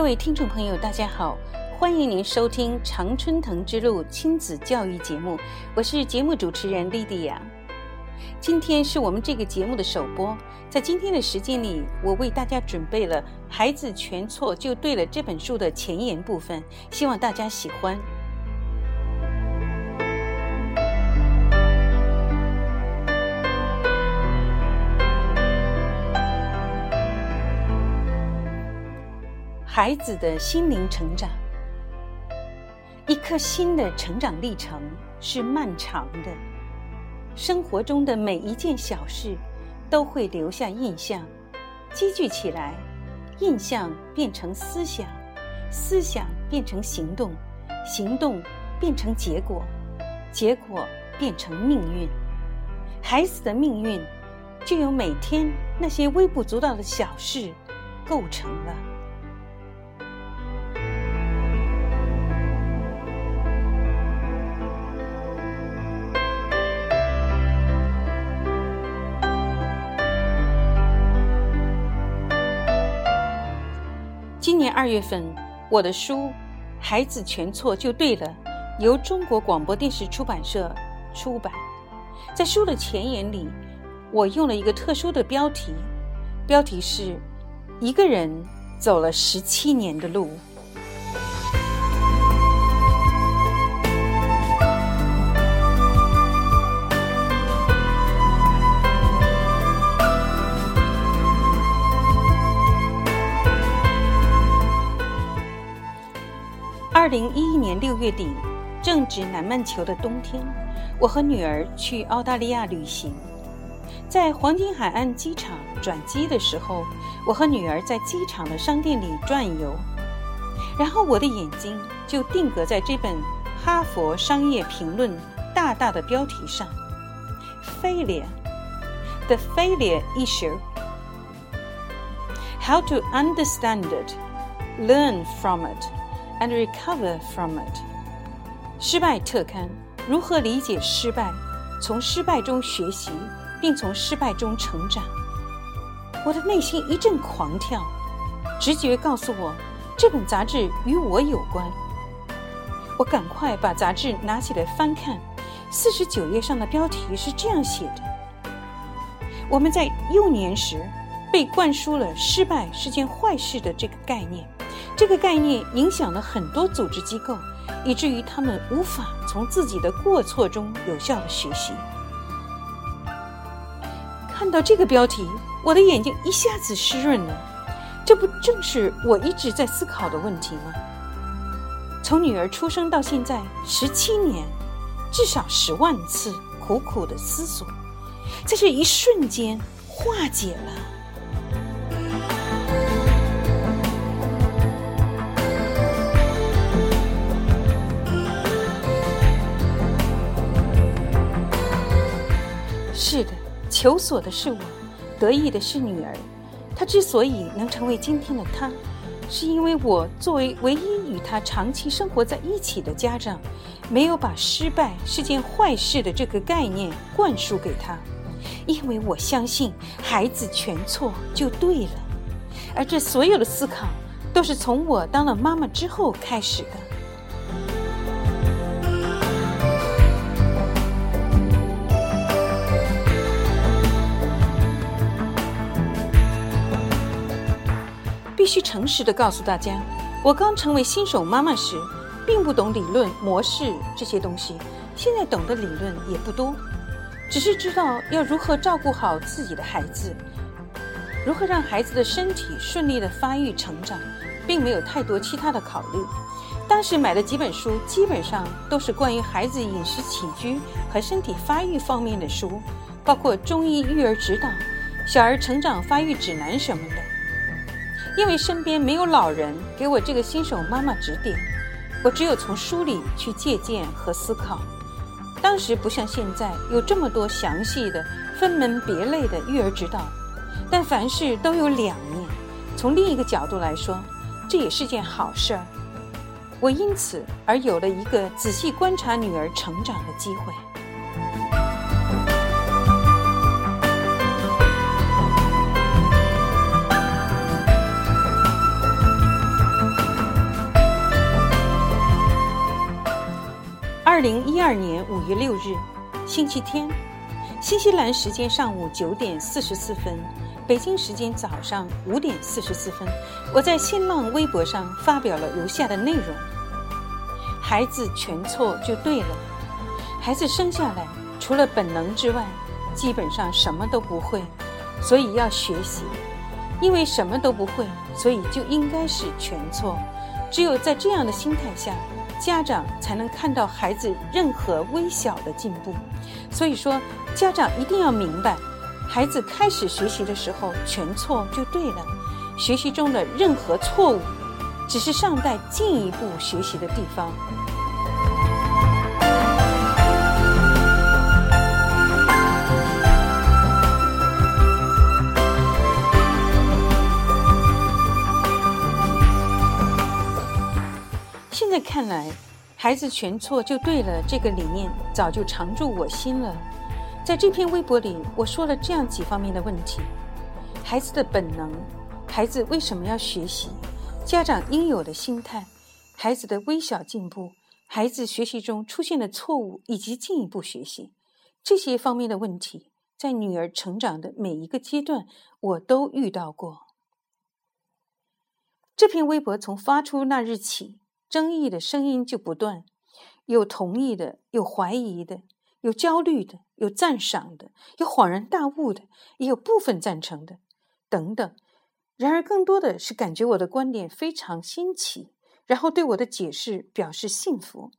各位听众朋友，大家好，欢迎您收听《常春藤之路》亲子教育节目，我是节目主持人莉迪亚。今天是我们这个节目的首播，在今天的时间里，我为大家准备了《孩子全错就对了》这本书的前言部分，希望大家喜欢。孩子的心灵成长，一颗心的成长历程是漫长的。生活中的每一件小事都会留下印象，积聚起来，印象变成思想，思想变成行动，行动变成结果，结果变成命运。孩子的命运就由每天那些微不足道的小事构成了。年二月份，我的书《孩子全错就对了》由中国广播电视出版社出版。在书的前言里，我用了一个特殊的标题，标题是“一个人走了十七年的路”。二零一一年六月底，正值南半球的冬天，我和女儿去澳大利亚旅行，在黄金海岸机场转机的时候，我和女儿在机场的商店里转悠，然后我的眼睛就定格在这本《哈佛商业评论》大大的标题上。：“Failure，the failure issue，how to understand it，learn from it。” And recover from it。失败特刊：如何理解失败？从失败中学习，并从失败中成长。我的内心一阵狂跳，直觉告诉我，这本杂志与我有关。我赶快把杂志拿起来翻看，四十九页上的标题是这样写的：我们在幼年时被灌输了失败是件坏事的这个概念。这个概念影响了很多组织机构，以至于他们无法从自己的过错中有效的学习。看到这个标题，我的眼睛一下子湿润了。这不正是我一直在思考的问题吗？从女儿出生到现在十七年，至少十万次苦苦的思索，在这一瞬间化解了。是的，求索的是我，得意的是女儿。她之所以能成为今天的她，是因为我作为唯一与她长期生活在一起的家长，没有把失败是件坏事的这个概念灌输给她。因为我相信孩子全错就对了，而这所有的思考都是从我当了妈妈之后开始的。必须诚实的告诉大家，我刚成为新手妈妈时，并不懂理论模式这些东西，现在懂的理论也不多，只是知道要如何照顾好自己的孩子，如何让孩子的身体顺利的发育成长，并没有太多其他的考虑。当时买的几本书，基本上都是关于孩子饮食起居和身体发育方面的书，包括中医育儿指导、小儿成长发育指南什么的。因为身边没有老人给我这个新手妈妈指点，我只有从书里去借鉴和思考。当时不像现在有这么多详细的、分门别类的育儿指导，但凡事都有两面。从另一个角度来说，这也是件好事儿。我因此而有了一个仔细观察女儿成长的机会。二零一二年五月六日，星期天，新西兰时间上午九点四十四分，北京时间早上五点四十四分，我在新浪微博上发表了如下的内容：孩子全错就对了。孩子生下来除了本能之外，基本上什么都不会，所以要学习。因为什么都不会，所以就应该是全错。只有在这样的心态下，家长才能看到孩子任何微小的进步。所以说，家长一定要明白，孩子开始学习的时候全错就对了。学习中的任何错误，只是尚待进一步学习的地方。现在看来，孩子全错就对了。这个理念早就常驻我心了。在这篇微博里，我说了这样几方面的问题：孩子的本能，孩子为什么要学习，家长应有的心态，孩子的微小进步，孩子学习中出现的错误以及进一步学习这些方面的问题，在女儿成长的每一个阶段，我都遇到过。这篇微博从发出那日起。争议的声音就不断，有同意的，有怀疑的，有焦虑的，有赞赏的，有恍然大悟的，也有部分赞成的，等等。然而，更多的是感觉我的观点非常新奇，然后对我的解释表示信服。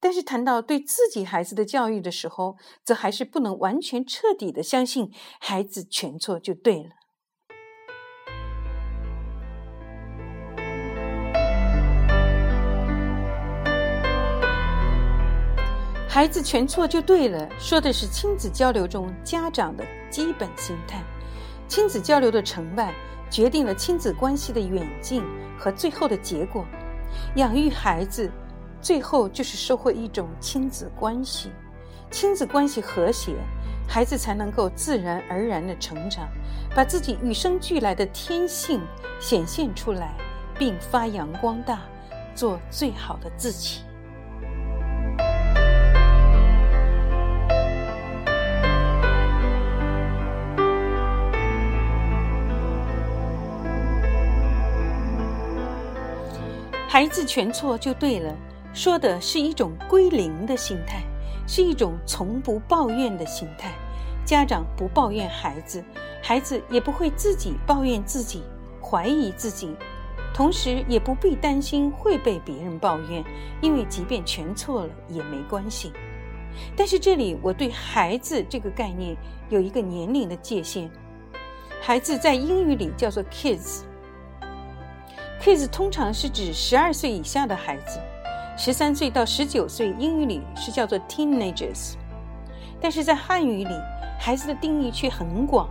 但是，谈到对自己孩子的教育的时候，则还是不能完全彻底的相信孩子全错就对了。孩子全错就对了，说的是亲子交流中家长的基本心态。亲子交流的成败，决定了亲子关系的远近和最后的结果。养育孩子，最后就是收获一种亲子关系。亲子关系和谐，孩子才能够自然而然的成长，把自己与生俱来的天性显现出来，并发扬光大，做最好的自己。孩子全错就对了，说的是一种归零的心态，是一种从不抱怨的心态。家长不抱怨孩子，孩子也不会自己抱怨自己、怀疑自己，同时也不必担心会被别人抱怨，因为即便全错了也没关系。但是这里我对孩子这个概念有一个年龄的界限，孩子在英语里叫做 kids。Kids 通常是指十二岁以下的孩子，十三岁到十九岁英语里是叫做 teenagers，但是在汉语里，孩子的定义却很广，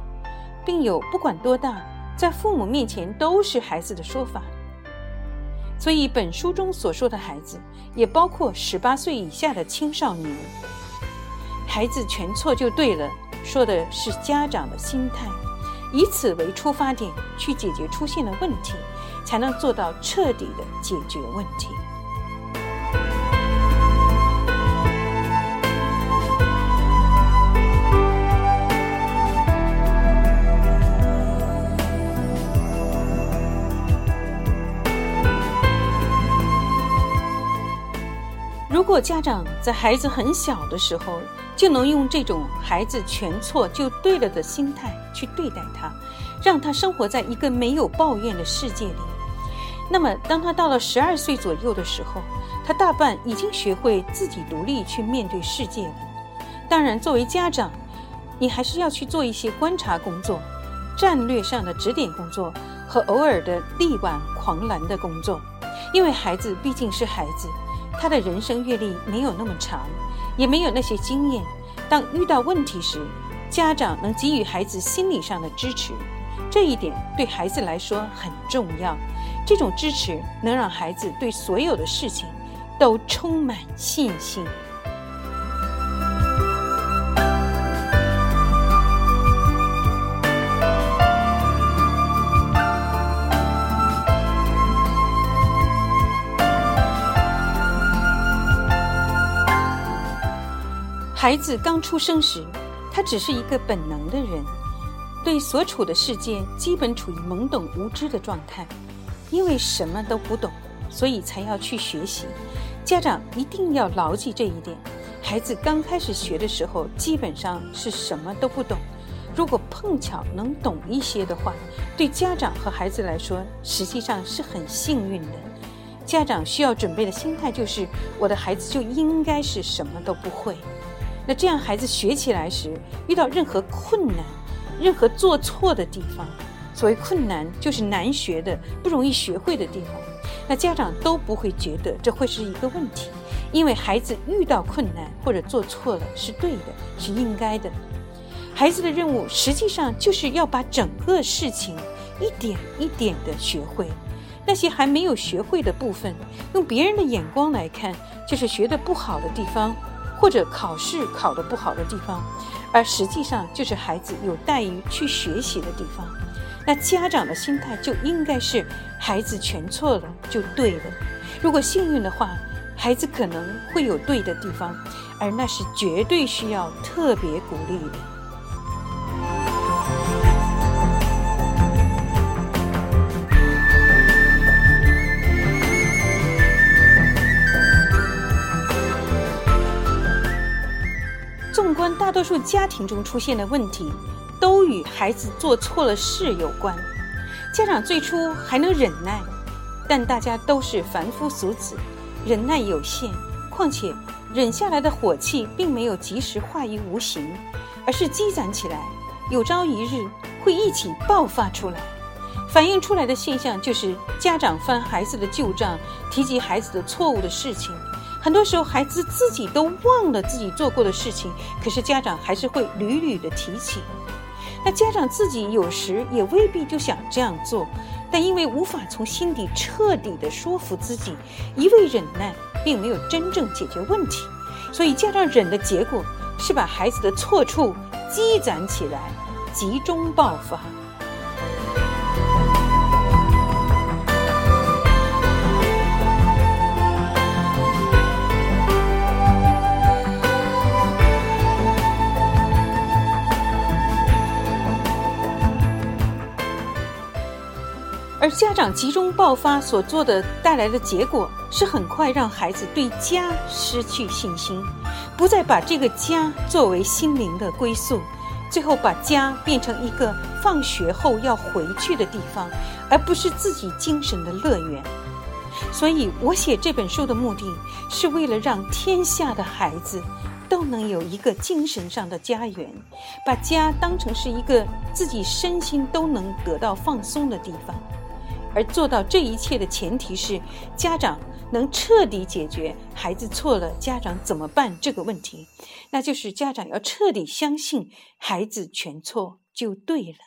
并有不管多大，在父母面前都是孩子的说法。所以本书中所说的孩子，也包括十八岁以下的青少年。孩子全错就对了，说的是家长的心态，以此为出发点去解决出现的问题。才能做到彻底的解决问题。如果家长在孩子很小的时候就能用这种“孩子全错就对了”的心态去对待他，让他生活在一个没有抱怨的世界里。那么，当他到了十二岁左右的时候，他大半已经学会自己独立去面对世界了。当然，作为家长，你还是要去做一些观察工作、战略上的指点工作和偶尔的力挽狂澜的工作，因为孩子毕竟是孩子，他的人生阅历没有那么长，也没有那些经验。当遇到问题时，家长能给予孩子心理上的支持，这一点对孩子来说很重要。这种支持能让孩子对所有的事情都充满信心。孩子刚出生时，他只是一个本能的人，对所处的世界基本处于懵懂无知的状态，因为什么都不懂，所以才要去学习。家长一定要牢记这一点。孩子刚开始学的时候，基本上是什么都不懂。如果碰巧能懂一些的话，对家长和孩子来说，实际上是很幸运的。家长需要准备的心态就是：我的孩子就应该是什么都不会。那这样孩子学起来时，遇到任何困难、任何做错的地方，所谓困难就是难学的、不容易学会的地方，那家长都不会觉得这会是一个问题。因为孩子遇到困难或者做错了是对的，是应该的。孩子的任务实际上就是要把整个事情一点一点地学会。那些还没有学会的部分，用别人的眼光来看，就是学得不好的地方，或者考试考得不好的地方，而实际上就是孩子有待于去学习的地方。那家长的心态就应该是：孩子全错了就对了。如果幸运的话。孩子可能会有对的地方，而那是绝对需要特别鼓励的。纵观大多数家庭中出现的问题，都与孩子做错了事有关。家长最初还能忍耐，但大家都是凡夫俗子。忍耐有限，况且忍下来的火气并没有及时化于无形，而是积攒起来，有朝一日会一起爆发出来。反映出来的现象就是家长翻孩子的旧账，提及孩子的错误的事情。很多时候，孩子自己都忘了自己做过的事情，可是家长还是会屡屡的提起。那家长自己有时也未必就想这样做。但因为无法从心底彻底的说服自己，一味忍耐并没有真正解决问题，所以家长忍的结果是把孩子的错处积攒起来，集中爆发。而家长集中爆发所做的带来的结果，是很快让孩子对家失去信心，不再把这个家作为心灵的归宿，最后把家变成一个放学后要回去的地方，而不是自己精神的乐园。所以我写这本书的目的，是为了让天下的孩子都能有一个精神上的家园，把家当成是一个自己身心都能得到放松的地方。而做到这一切的前提是，家长能彻底解决孩子错了家长怎么办这个问题，那就是家长要彻底相信孩子全错就对了。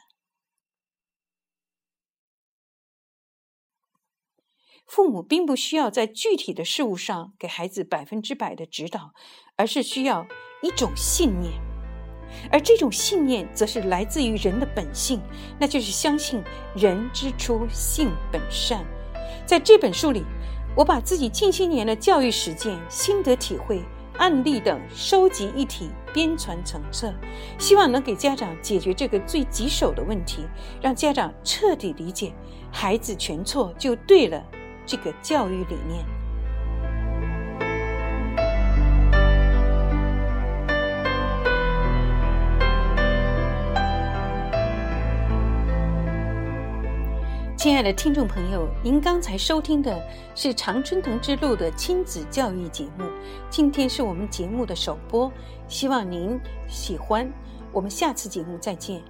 父母并不需要在具体的事物上给孩子百分之百的指导，而是需要一种信念。而这种信念，则是来自于人的本性，那就是相信“人之初，性本善”。在这本书里，我把自己近些年的教育实践、心得体会、案例等收集一体，编传成册，希望能给家长解决这个最棘手的问题，让家长彻底理解“孩子全错就对了”这个教育理念。亲爱的听众朋友，您刚才收听的是常春藤之路的亲子教育节目。今天是我们节目的首播，希望您喜欢。我们下次节目再见。